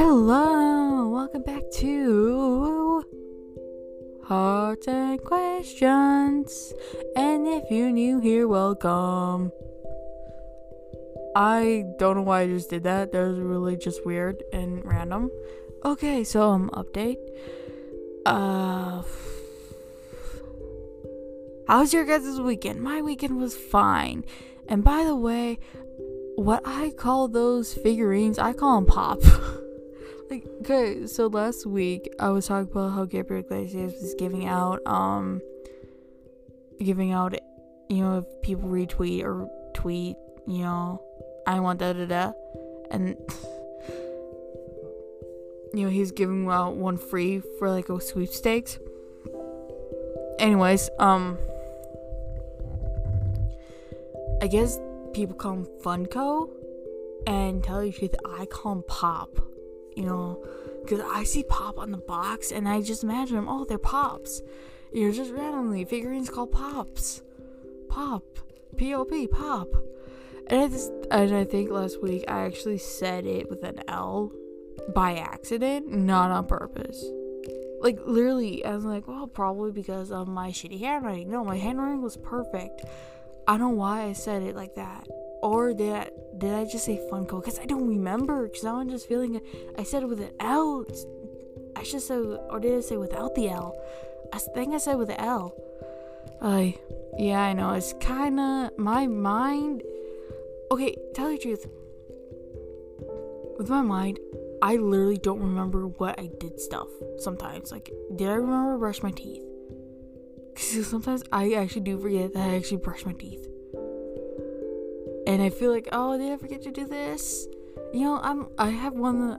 Hello, welcome back to Hearts and Questions. And if you're new here, welcome. I don't know why I just did that. That was really just weird and random. Okay, so um update. Uh How was your guys' weekend? My weekend was fine. And by the way, what I call those figurines, I call them pop. like, okay, so last week I was talking about how Gabriel Iglesias was giving out, um, giving out, you know, if people retweet or tweet, you know, I want da da da, and you know he's giving out one free for like a sweepstakes. Anyways, um, I guess people call him Funko, and tell you the truth, I call Pop. You know, because I see Pop on the box, and I just imagine them. Oh, they're Pops. You're just randomly figurines called Pops. Pop, P O P, Pop. And I just, and I think last week I actually said it with an L by accident, not on purpose. Like literally, I was like, well, probably because of my shitty handwriting. No, my handwriting was perfect. I don't know why I said it like that. Or did I, did I just say Funko? Because I don't remember. Because now I'm just feeling I said it with an L. I should say, or did I say without the L? I think I said with the L. I, yeah, I know. It's kind of my mind. Okay, tell the truth. With my mind, I literally don't remember what I did stuff sometimes. Like, did I remember to brush my teeth? Because sometimes I actually do forget that I actually brush my teeth. And I feel like, oh, did I forget to do this? You know, I'm I have one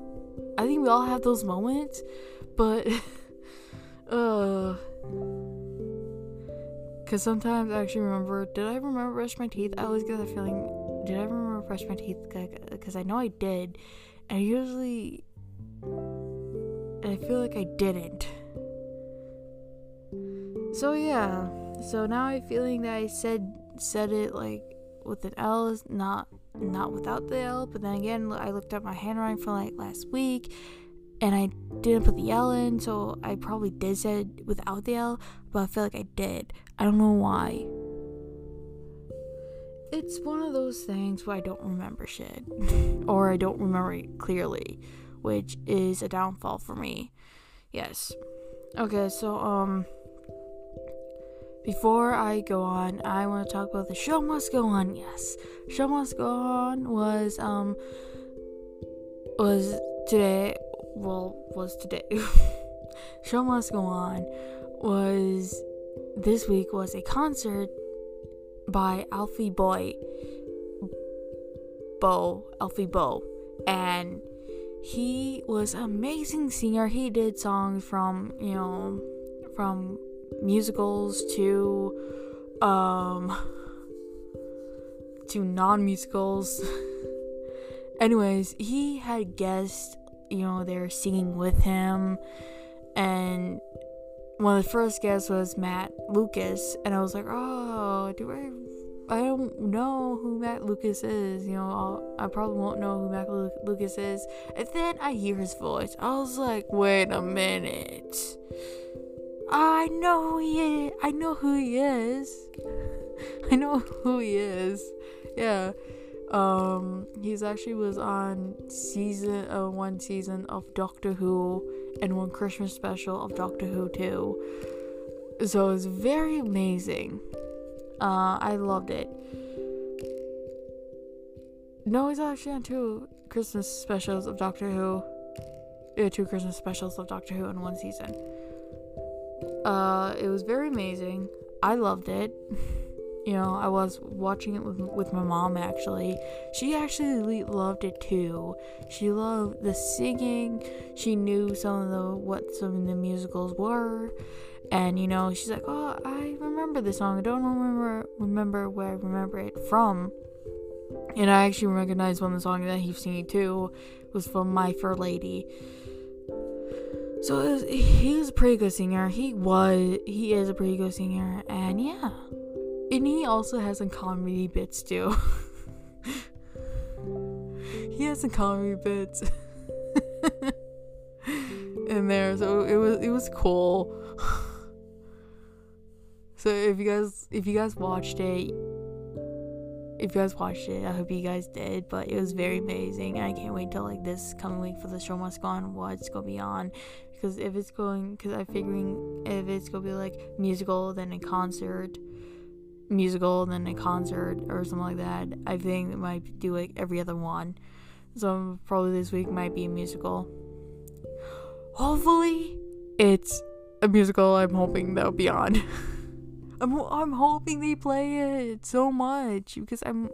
I think we all have those moments, but uh cuz sometimes I actually remember, did I remember brush my teeth? I always get that feeling, did I remember brush my teeth cuz I know I did. And I usually I feel like I didn't. So yeah. So now I'm feeling that I said said it like with an L, is not not without the L. But then again, I looked up my handwriting from like last week, and I didn't put the L in, so I probably did say it without the L. But I feel like I did. I don't know why. It's one of those things where I don't remember shit, or I don't remember it clearly, which is a downfall for me. Yes. Okay, so um before I go on, I want to talk about the show must go on. Yes, show must go on was um was today. Well, was today. show must go on was this week was a concert by Alfie Boy Bo Alfie Bo and he was amazing singer. He did songs from you know from musicals to um to non-musicals anyways he had guests you know they were singing with him and one of the first guests was matt lucas and i was like oh do i I don't know who Matt Lucas is. You know, I'll, i probably won't know who Matt Lu- Lucas is. And then I hear his voice. I was like, wait a minute. I know who he is. I know who he is. I know who he is. Yeah. Um, he's actually was on season uh, one season of Doctor Who and one Christmas special of Doctor Who too. So it's very amazing. Uh, I loved it. No, he's actually on two Christmas specials of Doctor Who. Yeah, two Christmas specials of Doctor Who in one season. Uh, it was very amazing. I loved it. you know, I was watching it with with my mom actually. She actually loved it too. She loved the singing. She knew some of the what some of the musicals were. And you know, she's like, "Oh, I remember this song. I don't remember remember where I remember it from." And I actually recognized one of the songs that he's singing too was from My Fair Lady. So was, he was a pretty good singer. He was, he is a pretty good singer, and yeah, and he also has some comedy bits too. he has some comedy bits. In there, so it was it was cool. so if you guys if you guys watched it, if you guys watched it, I hope you guys did. But it was very amazing, and I can't wait till like this coming week for the show must go on. What's gonna be on? Because if it's going, because I'm figuring if it's gonna be like musical, then a concert, musical, then a concert, or something like that. I think it might do like every other one. So probably this week might be a musical. Hopefully, it's a musical. I'm hoping that'll be on. I'm I'm hoping they play it so much because I'm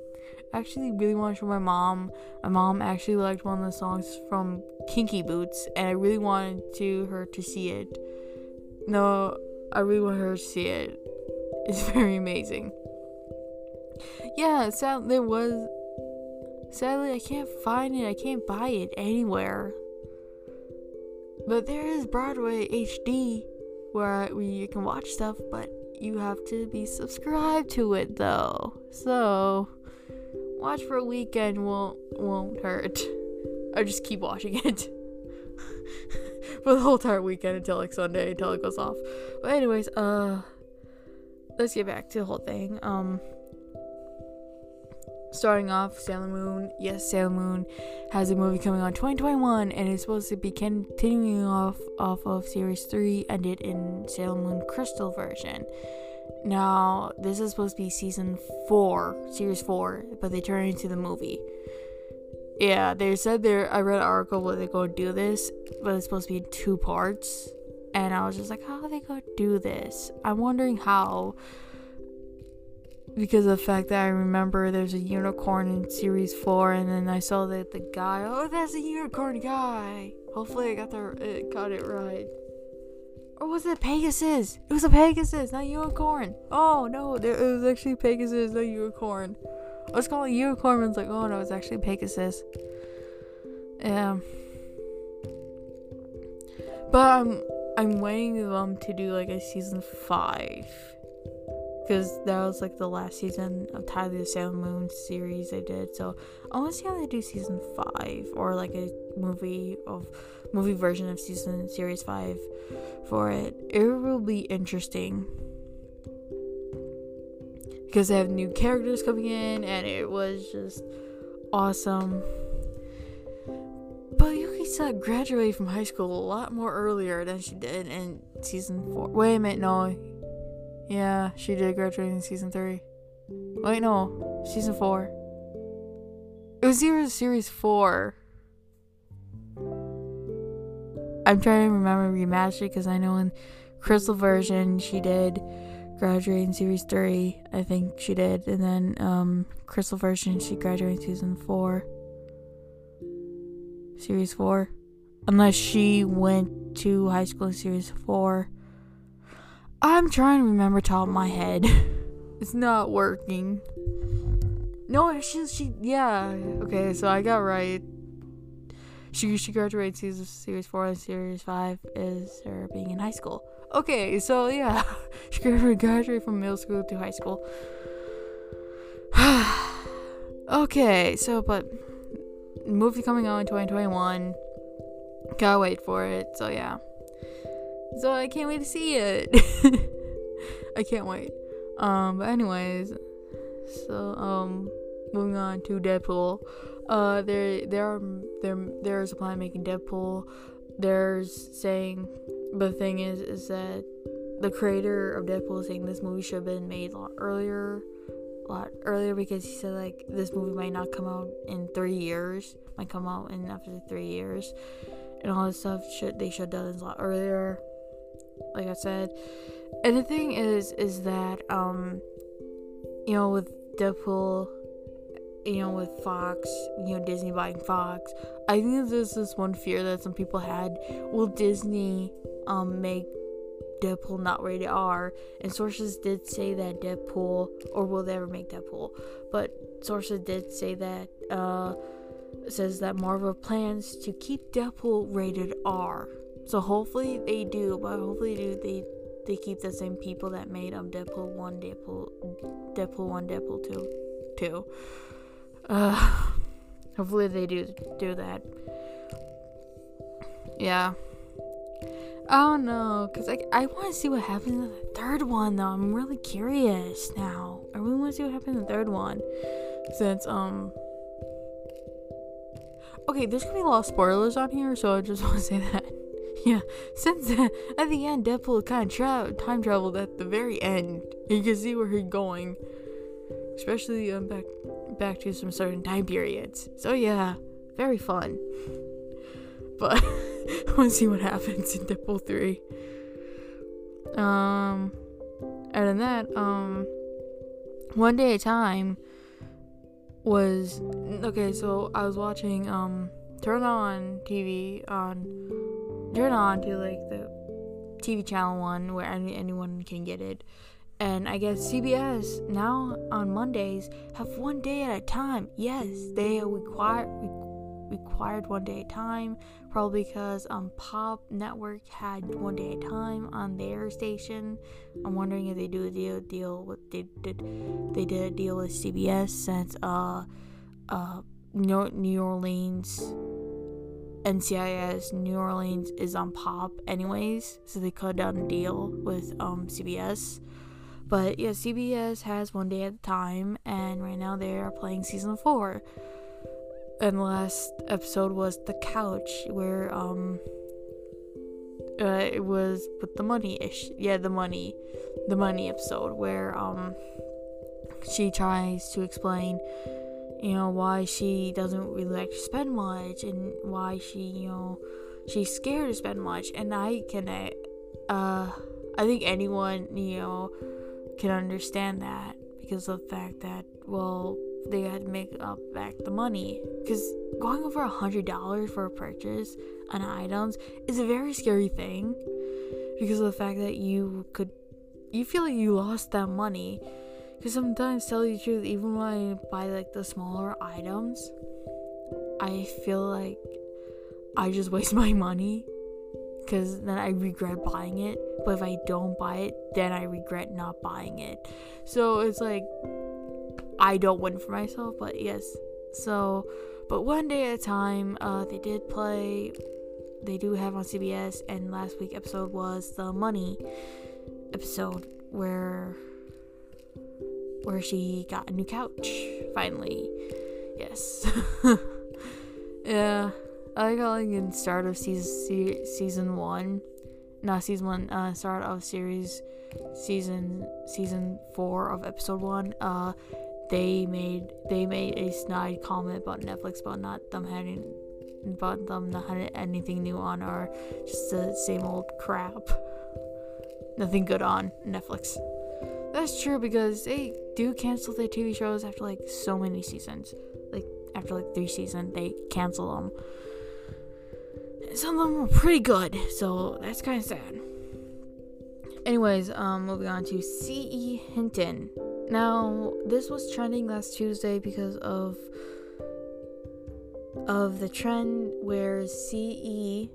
actually really want to show my mom. My mom actually liked one of the songs from Kinky Boots, and I really wanted to her to see it. No, I really want her to see it. It's very amazing. Yeah, sad there was. Sadly, I can't find it. I can't buy it anywhere. But there is Broadway HD where we can watch stuff, but you have to be subscribed to it though. So watch for a weekend won't won't hurt. I just keep watching it for the whole entire weekend until like Sunday until it goes off. But anyways, uh let's get back to the whole thing. Um starting off Sailor Moon. Yes, Sailor Moon has a movie coming on 2021 and it's supposed to be continuing off off of series 3 ended in Sailor Moon Crystal version. Now, this is supposed to be season 4, series 4, but they turned it into the movie. Yeah, they said there I read an article where they're going to do this, but it's supposed to be two parts. And I was just like, how are they going to do this? I'm wondering how because of the fact that I remember there's a unicorn in series four, and then I saw that the guy, oh, that's a unicorn guy. Hopefully, I got the it, got it right. Or was it Pegasus? It was a Pegasus, not unicorn. Oh no, it was actually Pegasus, not unicorn. I was calling unicorn, and it's like, oh no, it's actually Pegasus. Yeah. But I'm I'm waiting them to do like a season five because that was like the last season of Tyler the Sailor Moon series I did. So I want to see how they do season five or like a movie of movie version of season series five for it. It will be interesting because they have new characters coming in, and it was just awesome. But Yukisa graduated from high school a lot more earlier than she did in season four. Wait a minute, no, yeah, she did graduate in season three. Wait, no, season four. It was either series four. I'm trying to remember rematch it because I know in Crystal version she did graduate in series three. I think she did, and then um, Crystal version she graduated in season four. Series four, unless she went to high school in series four. I'm trying to remember top of my head. it's not working. No, she she yeah. Okay, so I got right. She she graduated season series four and series five is her being in high school. Okay, so yeah, she graduated from middle school to high school. okay, so but movie coming out in 2021. Gotta wait for it. So yeah. So I can't wait to see it. I can't wait. Um, but anyways, so um, moving on to Deadpool. Uh, there, there are there there's a plan making Deadpool. There's saying, but the thing is, is that the creator of Deadpool is saying this movie should have been made a lot earlier, a lot earlier because he said like this movie might not come out in three years, might come out in after three years, and all this stuff should they should have done this a lot earlier like I said. And the thing is, is that um, you know, with Deadpool, you know, with Fox, you know, Disney buying Fox, I think there's this one fear that some people had: Will Disney um make Deadpool not rated R? And sources did say that Deadpool, or will they ever make Deadpool? But sources did say that uh says that Marvel plans to keep Deadpool rated R. So hopefully they do, but hopefully do they they keep the same people that made um Deadpool one, Deadpool Deadpool one, Deadpool two, two. Uh, hopefully they do do that. Yeah. I don't know, cause like I want to see what happens in the third one though. I'm really curious now. I really want to see what happens in the third one, since um. Okay, there's gonna be a lot of spoilers on here, so I just want to say that. Yeah, since uh, at the end, Deadpool kind of tra- time traveled at the very end. You can see where he's going, especially um, back back to some certain time periods. So yeah, very fun. But I want to see what happens in Deadpool 3. Um, other than that, um, One Day at a Time was okay. So I was watching um, turn on TV on turn on to like the TV channel one where any, anyone can get it. And I guess CBS now on Mondays have one day at a time. Yes, they require required one day at a time, probably because um Pop Network had one day at a time on their station. I'm wondering if they do a deal deal with they did they did a deal with CBS since uh uh New Orleans NCIS New Orleans is on Pop anyways, so they cut down a deal with um CBS. But yeah, CBS has one day at a time, and right now they are playing season four and the last episode was the couch where um uh, it was with the money ish yeah the money the money episode where um she tries to explain you know why she doesn't really like to spend much and why she you know she's scared to spend much. And i can uh i think anyone you know can understand that because of the fact that well they had to make up back the money. Because going over a hundred dollars for a purchase on items is a very scary thing because of the fact that you could you feel like you lost that money because sometimes tell you the truth even when i buy like the smaller items i feel like i just waste my money because then i regret buying it but if i don't buy it then i regret not buying it so it's like I don't win for myself, but yes. So, but one day at a time, uh, they did play. They do have on CBS, and last week episode was the money episode where where she got a new couch finally. Yes. yeah, I got like in start of season season one, not season one. Uh, start of series season season four of episode one. Uh, they made they made a snide comment about Netflix about not them having about them not having anything new on or just the same old crap. Nothing good on Netflix. That's true because they do cancel their TV shows after like so many seasons. Like after like three seasons, they cancel them. Some of them were pretty good, so that's kind of sad. Anyways, um, moving on to C.E. Hinton. Now, this was trending last Tuesday because of of the trend where CE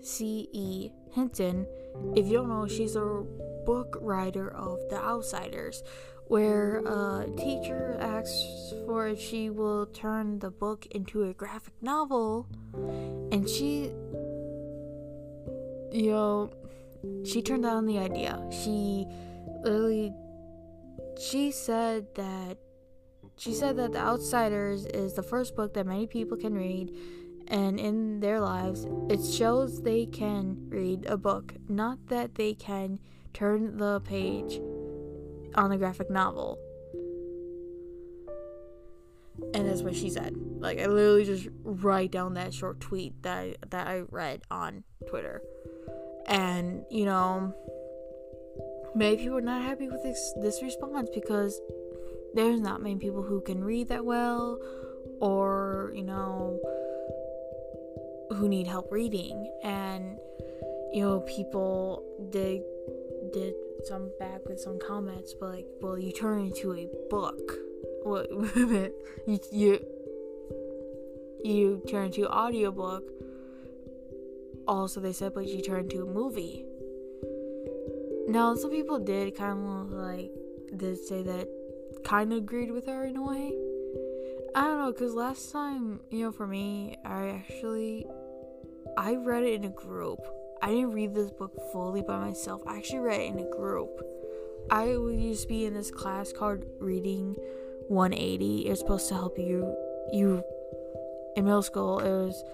CE Hinton, if you don't know, she's a book writer of The Outsiders, where a teacher asks for if she will turn the book into a graphic novel, and she, you know, she turned down the idea. She literally she said that she said that The Outsiders is the first book that many people can read and in their lives it shows they can read a book, not that they can turn the page on a graphic novel. And that's what she said. Like I literally just write down that short tweet that I, that I read on Twitter. And, you know, many people are not happy with this, this response because there's not many people who can read that well or you know who need help reading. And you know people did did some back with some comments but like well you turn into a book. What you you you turn into audiobook. Also they said but you turn into a movie. Now, some people did kind of like did say that kind of agreed with her in a way. I don't know, cause last time, you know, for me, I actually I read it in a group. I didn't read this book fully by myself. I actually read it in a group. I used to be in this class called Reading 180. It was supposed to help you you in middle school. It was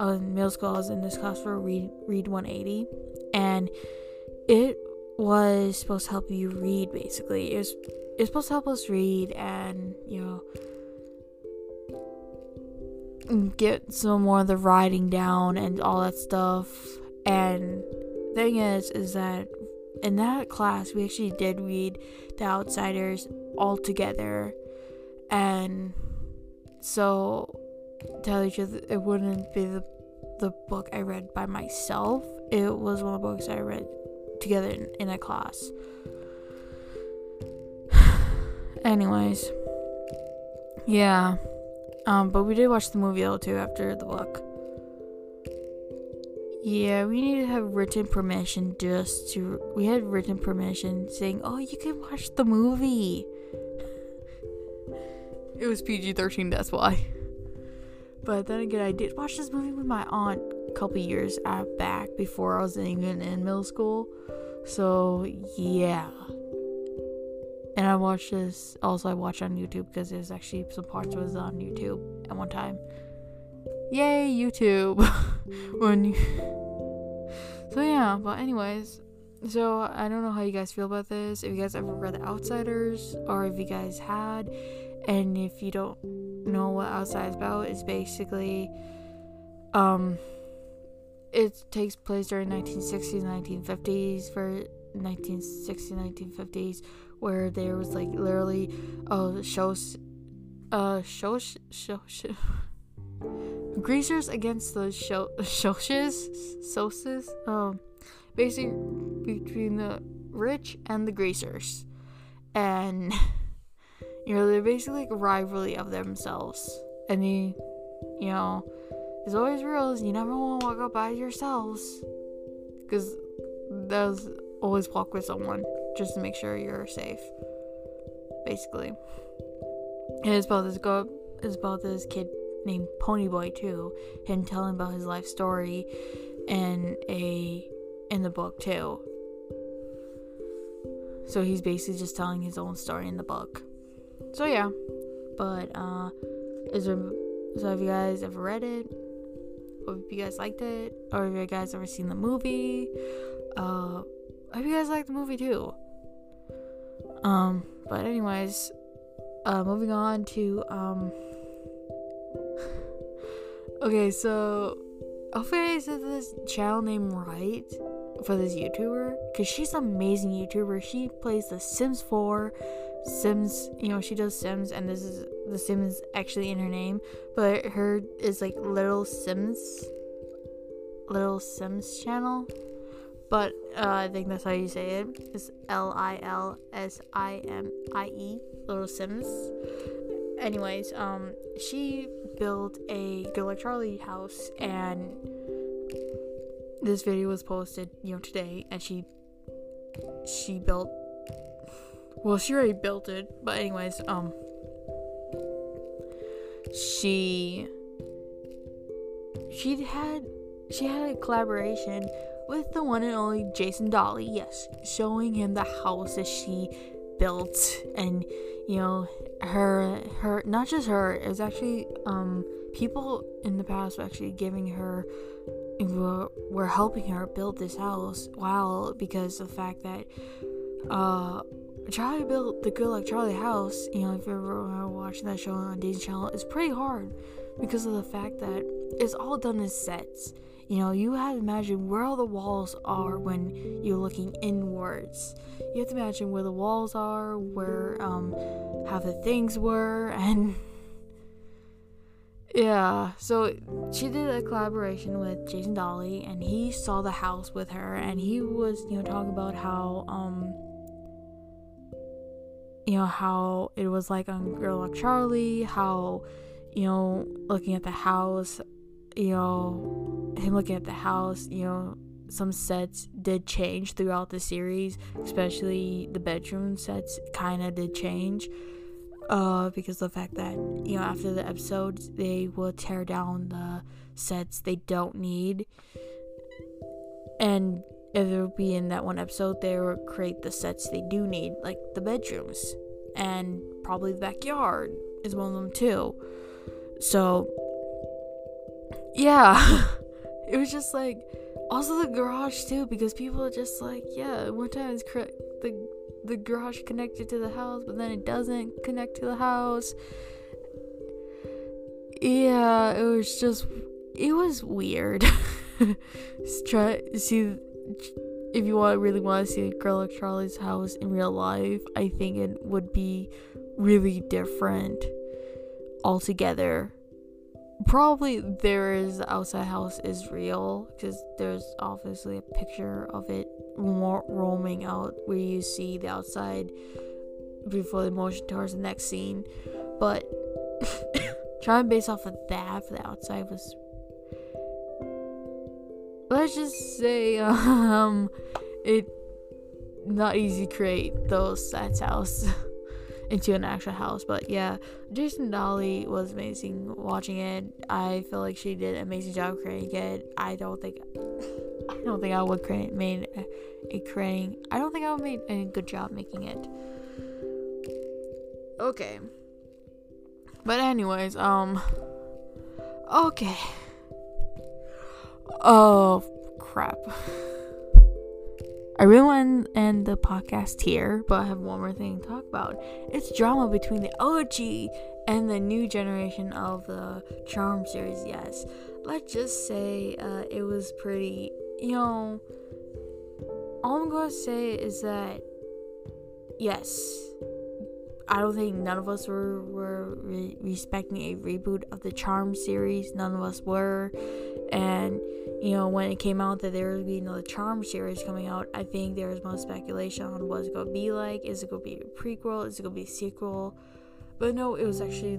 uh, in middle school. I was in this class for Read Read 180, and it was supposed to help you read. Basically, it was it's supposed to help us read and you know get some more of the writing down and all that stuff. And thing is, is that in that class we actually did read The Outsiders all together, and so tell each other it wouldn't be the the book I read by myself. It was one of the books I read together in, in a class. Anyways, yeah. Um, but we did watch the movie though too after the book. Yeah, we need to have written permission just to. We had written permission saying, "Oh, you can watch the movie." it was PG thirteen, that's why. But then again, I did watch this movie with my aunt a couple years back before I was even in middle school. So yeah. And I watched this. Also, I watched on YouTube because there's actually some parts was on YouTube at one time. Yay, YouTube! when you. So yeah, but anyways, so I don't know how you guys feel about this. If you guys ever read The Outsiders, or if you guys had, and if you don't know what Outside is about, it's basically, um, it takes place during 1960s, 1950s for 1960s, 1950s where there was like literally uh shows uh shows show, show greasers against the show shoshes soses um basically between the rich and the greasers. And you know they're basically like a rivalry of themselves. And the you know there's always rules. You never want to walk up by yourselves. Because there's always walk with someone just to make sure you're safe. Basically. And it's about this go it's about this kid named Ponyboy too. Him telling about his life story in a in the book too. So he's basically just telling his own story in the book. So yeah. But uh is there so have you guys ever read it? If you guys liked it? Or have you guys ever seen the movie? Uh you guys liked the movie too. Um, but anyways, uh, moving on to um. okay, so hopefully I said this channel name right for this YouTuber because she's an amazing YouTuber. She plays The Sims 4, Sims. You know, she does Sims, and this is the Sims actually in her name, but her is like Little Sims. Little Sims channel but uh, I think that's how you say it. It's L I L S I M I E, Little Sims. Anyways, um, she built a Good Luck Charlie house, and this video was posted, you know, today, and she she built. Well, she already built it, but anyways, um, she she had she had a collaboration with the one and only Jason Dolley. Yes, showing him the house that she built and you know her her not just her it was actually um people in the past were actually giving her were, were helping her build this house wow because the fact that uh Charlie built the Good Luck Charlie house, you know, if you ever watching that show on Disney Channel, it's pretty hard because of the fact that it's all done in sets. You know, you have to imagine where all the walls are when you're looking inwards. You have to imagine where the walls are, where um how the things were, and yeah. So she did a collaboration with Jason Dolley, and he saw the house with her, and he was you know talking about how um you know how it was like on Good Luck Charlie, how you know looking at the house you know, him looking at the house, you know, some sets did change throughout the series, especially the bedroom sets kind of did change. Uh, because the fact that, you know, after the episodes, they will tear down the sets they don't need. and if it would be in that one episode, they will create the sets they do need, like the bedrooms and probably the backyard is one of them too. So, yeah, it was just like also the garage too because people are just like, yeah, one time it's cr- the the garage connected to the house, but then it doesn't connect to the house. Yeah, it was just it was weird. try see if you want really want to see Good Luck Charlie's house in real life, I think it would be really different altogether. Probably there is the outside house is real because there's obviously a picture of it roaming out where you see the outside before the motion towards the next scene. But trying to base off of that for the outside was let's just say um it not easy to create those sets house into an actual house but yeah jason dolley was amazing watching it. I feel like she did an amazing job creating it. I don't think i don't think i would create made a, a creating i don't think i would make a good job making it. Okay. But anyways um okay. Oh, crap. I really want to end the podcast here, but I have one more thing to talk about. It's drama between the OG and the new generation of the Charm series. Yes, let's just say uh, it was pretty. You know, all I'm gonna say is that yes, I don't think none of us were were re- respecting a reboot of the Charm series. None of us were, and you know, when it came out that there would be another Charm series coming out, I think there was most speculation on what it's going to be like. Is it going to be a prequel? Is it going to be a sequel? But no, it was actually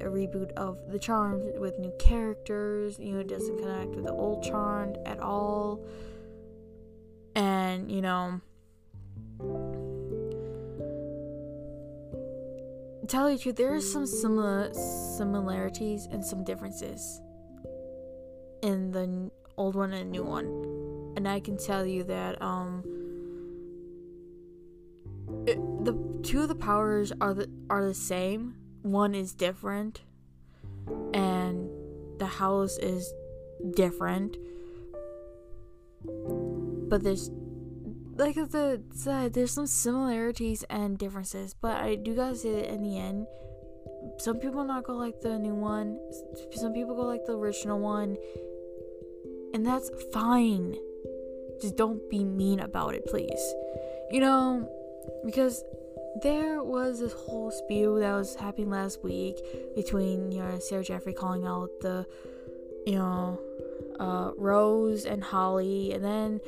a reboot of the Charms with new characters. You know, it doesn't connect with the old Charmed at all. And, you know, tell you the truth, there are some similar similarities and some differences in the old one and new one. And I can tell you that um it, the two of the powers are the are the same. One is different and the house is different. But there's like the said, there's some similarities and differences, but I do gotta say that in the end, some people not go like the new one, some people go like the original one, and that's fine. Just don't be mean about it, please. You know, because there was this whole spew that was happening last week between you know Sarah Jeffery calling out the you know uh, Rose and Holly, and then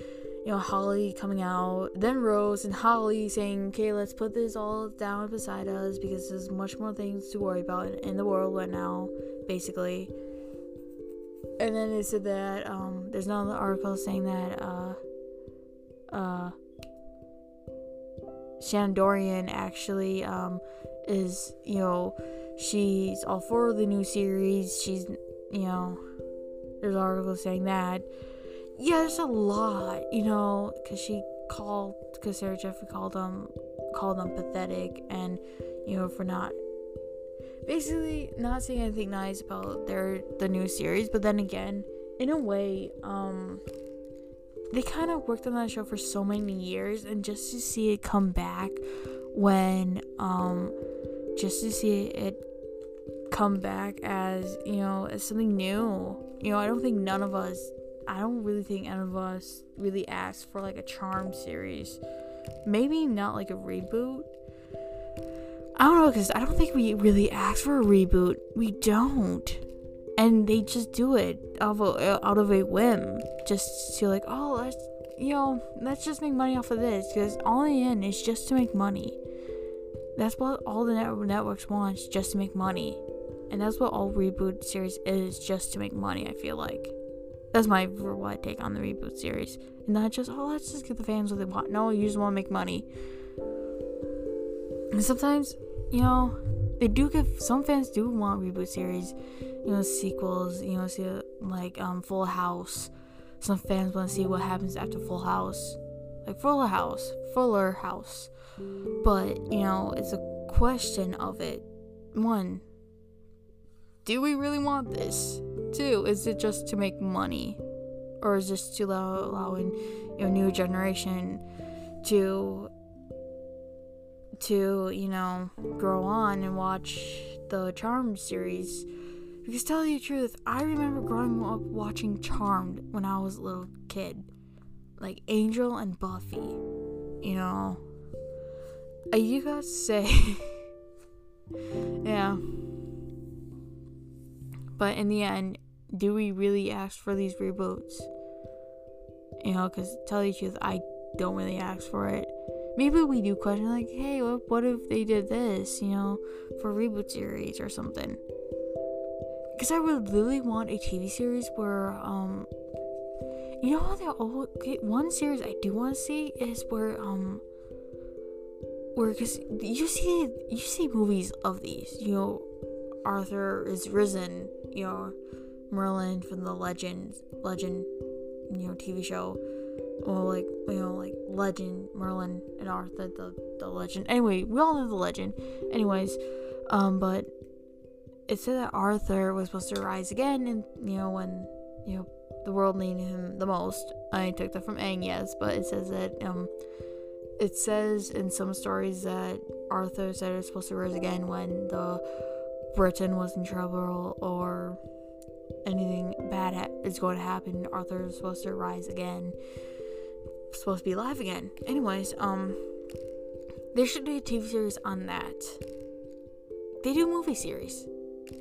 you know Holly coming out, then Rose and Holly saying, "Okay, let's put this all down beside us because there's much more things to worry about in, in the world right now." Basically, and then they said that um, there's another article saying that uh, uh, actually um, is, you know, she's all for the new series. She's, you know, there's articles saying that. Yeah, there's a lot, you know, because she called, because Sarah Jeffery called them, called them pathetic, and you know, for not basically not saying anything nice about their the new series, but then again, in a way, um they kind of worked on that show for so many years and just to see it come back when um just to see it come back as, you know, as something new. You know, I don't think none of us I don't really think any of us really asked for like a charm series. Maybe not like a reboot, I don't know because I don't think we really asked for a reboot. We don't, and they just do it out of a, out of a whim, just to like, oh, let's you know, let's just make money off of this because all in the end is just to make money. That's what all the net- networks want, just to make money, and that's what all reboot series is, just to make money. I feel like that's my what take on the reboot series, and not just oh, let's just give the fans what they want. No, you just want to make money. And sometimes you know, they do give some fans do want reboot series, you know, sequels, you know, see like um Full House, some fans want to see what happens after Full House, like Fuller House, Fuller House. But you know, it's a question of it. One, do we really want this? Two, is it just to make money, or is this to allow allowing you know new generation to to you know grow on and watch the Charmed series? Because tell you the truth, I remember growing up watching Charmed when I was a little kid, like Angel and Buffy. You know, uh, you guys say, yeah. But in the end, do we really ask for these reboots? You know, because tell you the truth, I don't really ask for it. Maybe we do question like, hey, what, if they did this? You know, for reboot series or something. Because I would really want a TV series where, um, you know how they all okay, one series I do want to see is where um where because you see you see movies of these you know Arthur is risen you know Merlin from the legend legend you know TV show. Or like you know like legend Merlin and Arthur the the legend. Anyway we all know the legend. Anyways um but it said that Arthur was supposed to rise again and you know when you know the world needed him the most. I took that from Aang yes but it says that um it says in some stories that Arthur said it's supposed to rise again when the Britain was in trouble or anything bad ha- is going to happen. Arthur is supposed to rise again, supposed to be alive again. Anyways, um, there should be a TV series on that. They do movie series.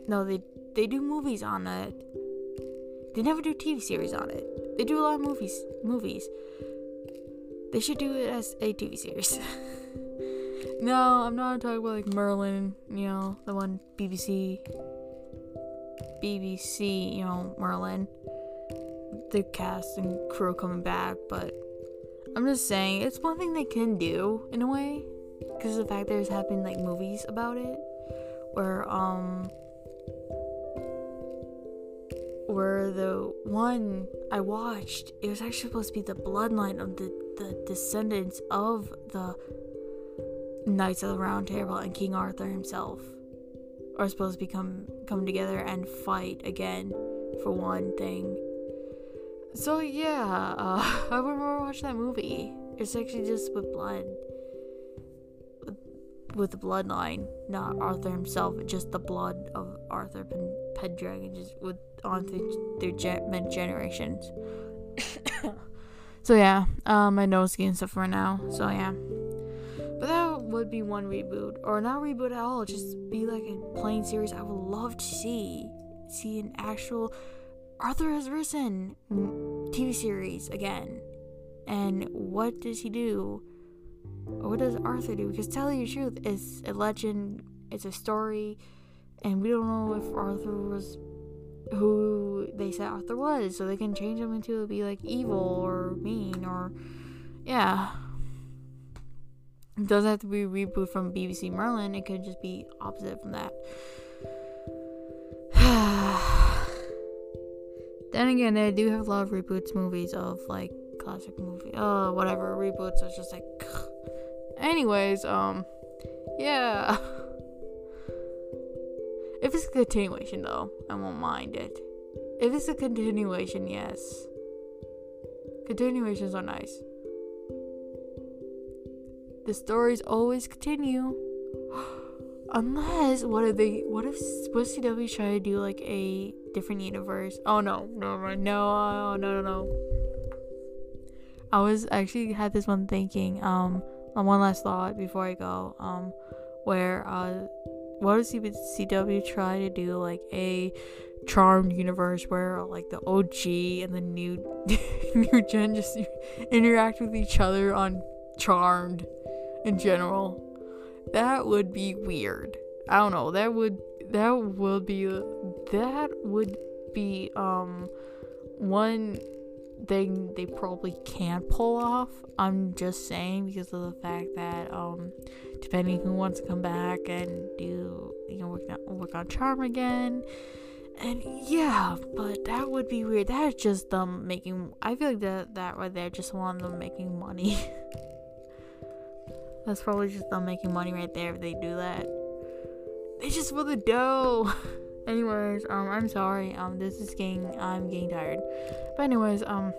No, they they do movies on it. They never do TV series on it. They do a lot of movies. Movies. They should do it as a TV series. no, I'm not talking about like Merlin, you know, the one BBC BBC, you know, Merlin. The cast and crew coming back, but I'm just saying it's one thing they can do in a way because the fact there's happened like movies about it where um where the one I watched it was actually supposed to be the bloodline of the the descendants of the Knights of the Round Table and King Arthur himself are supposed to become come together and fight again for one thing. So yeah, uh, I would rather watch that movie. It's actually just with blood, with the bloodline, not Arthur himself. Just the blood of Arthur Pen- Pendragon, just with on through, through gen- generations. So yeah, um, my nose getting stuff right now. So yeah, but that would be one reboot, or not reboot at all. Just be like a plain series. I would love to see see an actual Arthur has risen TV series again. And what does he do? What does Arthur do? Because tell you the truth, it's a legend. It's a story, and we don't know if Arthur was who they said Arthur was, so they can change him into be like evil or mean or yeah. It doesn't have to be reboot from BBC Merlin. It could just be opposite from that. then again, they do have a lot of reboots movies of like classic movie, uh, whatever reboots. It's just like, anyways, um, yeah. If it's a continuation, though, I won't mind it. If it's a continuation, yes. Continuations are nice. The stories always continue. Unless, what if they, what if, what if CW try to do like a different universe? Oh no, no, no, no, no, no, no. I was actually had this one thinking, um, one last thought before I go, um, where, uh, what does CW try to do like a charmed universe where like the OG and the new new gen just interact with each other on charmed in general that would be weird i don't know that would that would be that would be um one thing they probably can't pull off i'm just saying because of the fact that um depending who wants to come back and do you know work on, work on charm again And yeah, but that would be weird. That is just them making. I feel like that that right there just want them making money. That's probably just them making money right there if they do that. It's just for the dough. anyways, um, I'm sorry. Um, this is getting. I'm getting tired. But anyways, um.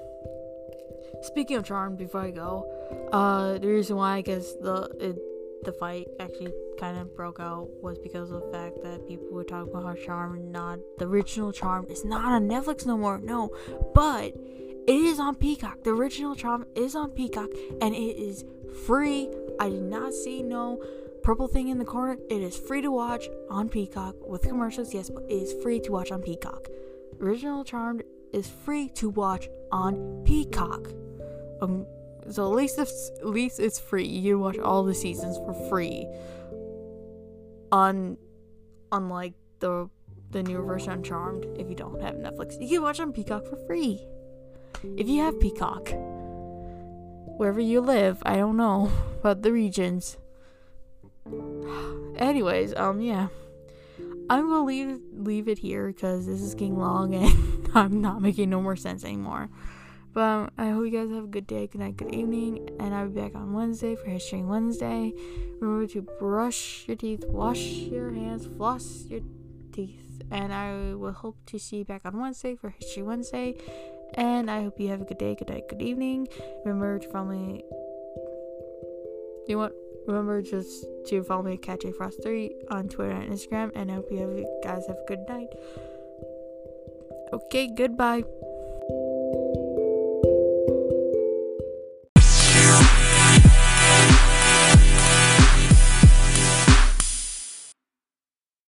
Speaking of charm, before I go, uh, the reason why I guess the it, the fight actually kind of broke out was because of the fact that people were talking about how Charm, not the original Charm, is not on Netflix no more. No, but it is on Peacock. The original Charm is on Peacock, and it is free. I did not see no purple thing in the corner. It is free to watch on Peacock with commercials, yes, but it is free to watch on Peacock. Original Charmed is free to watch on Peacock. Um, so at least at least it's free. You can watch all the seasons for free. On, unlike the the newer version on Charmed, if you don't have Netflix, you can watch on Peacock for free. If you have Peacock, wherever you live, I don't know, but the regions. Anyways, um, yeah. I'm gonna leave leave it here because this is getting long and I'm not making no more sense anymore. But um, I hope you guys have a good day, good night, good evening, and I'll be back on Wednesday for History Wednesday. Remember to brush your teeth, wash your hands, floss your teeth, and I will hope to see you back on Wednesday for History Wednesday. And I hope you have a good day, good night, good evening. Remember to follow me. You want? Remember just to follow me at Cat Frost 3 on Twitter and Instagram. And I hope you have, guys have a good night. Okay, goodbye.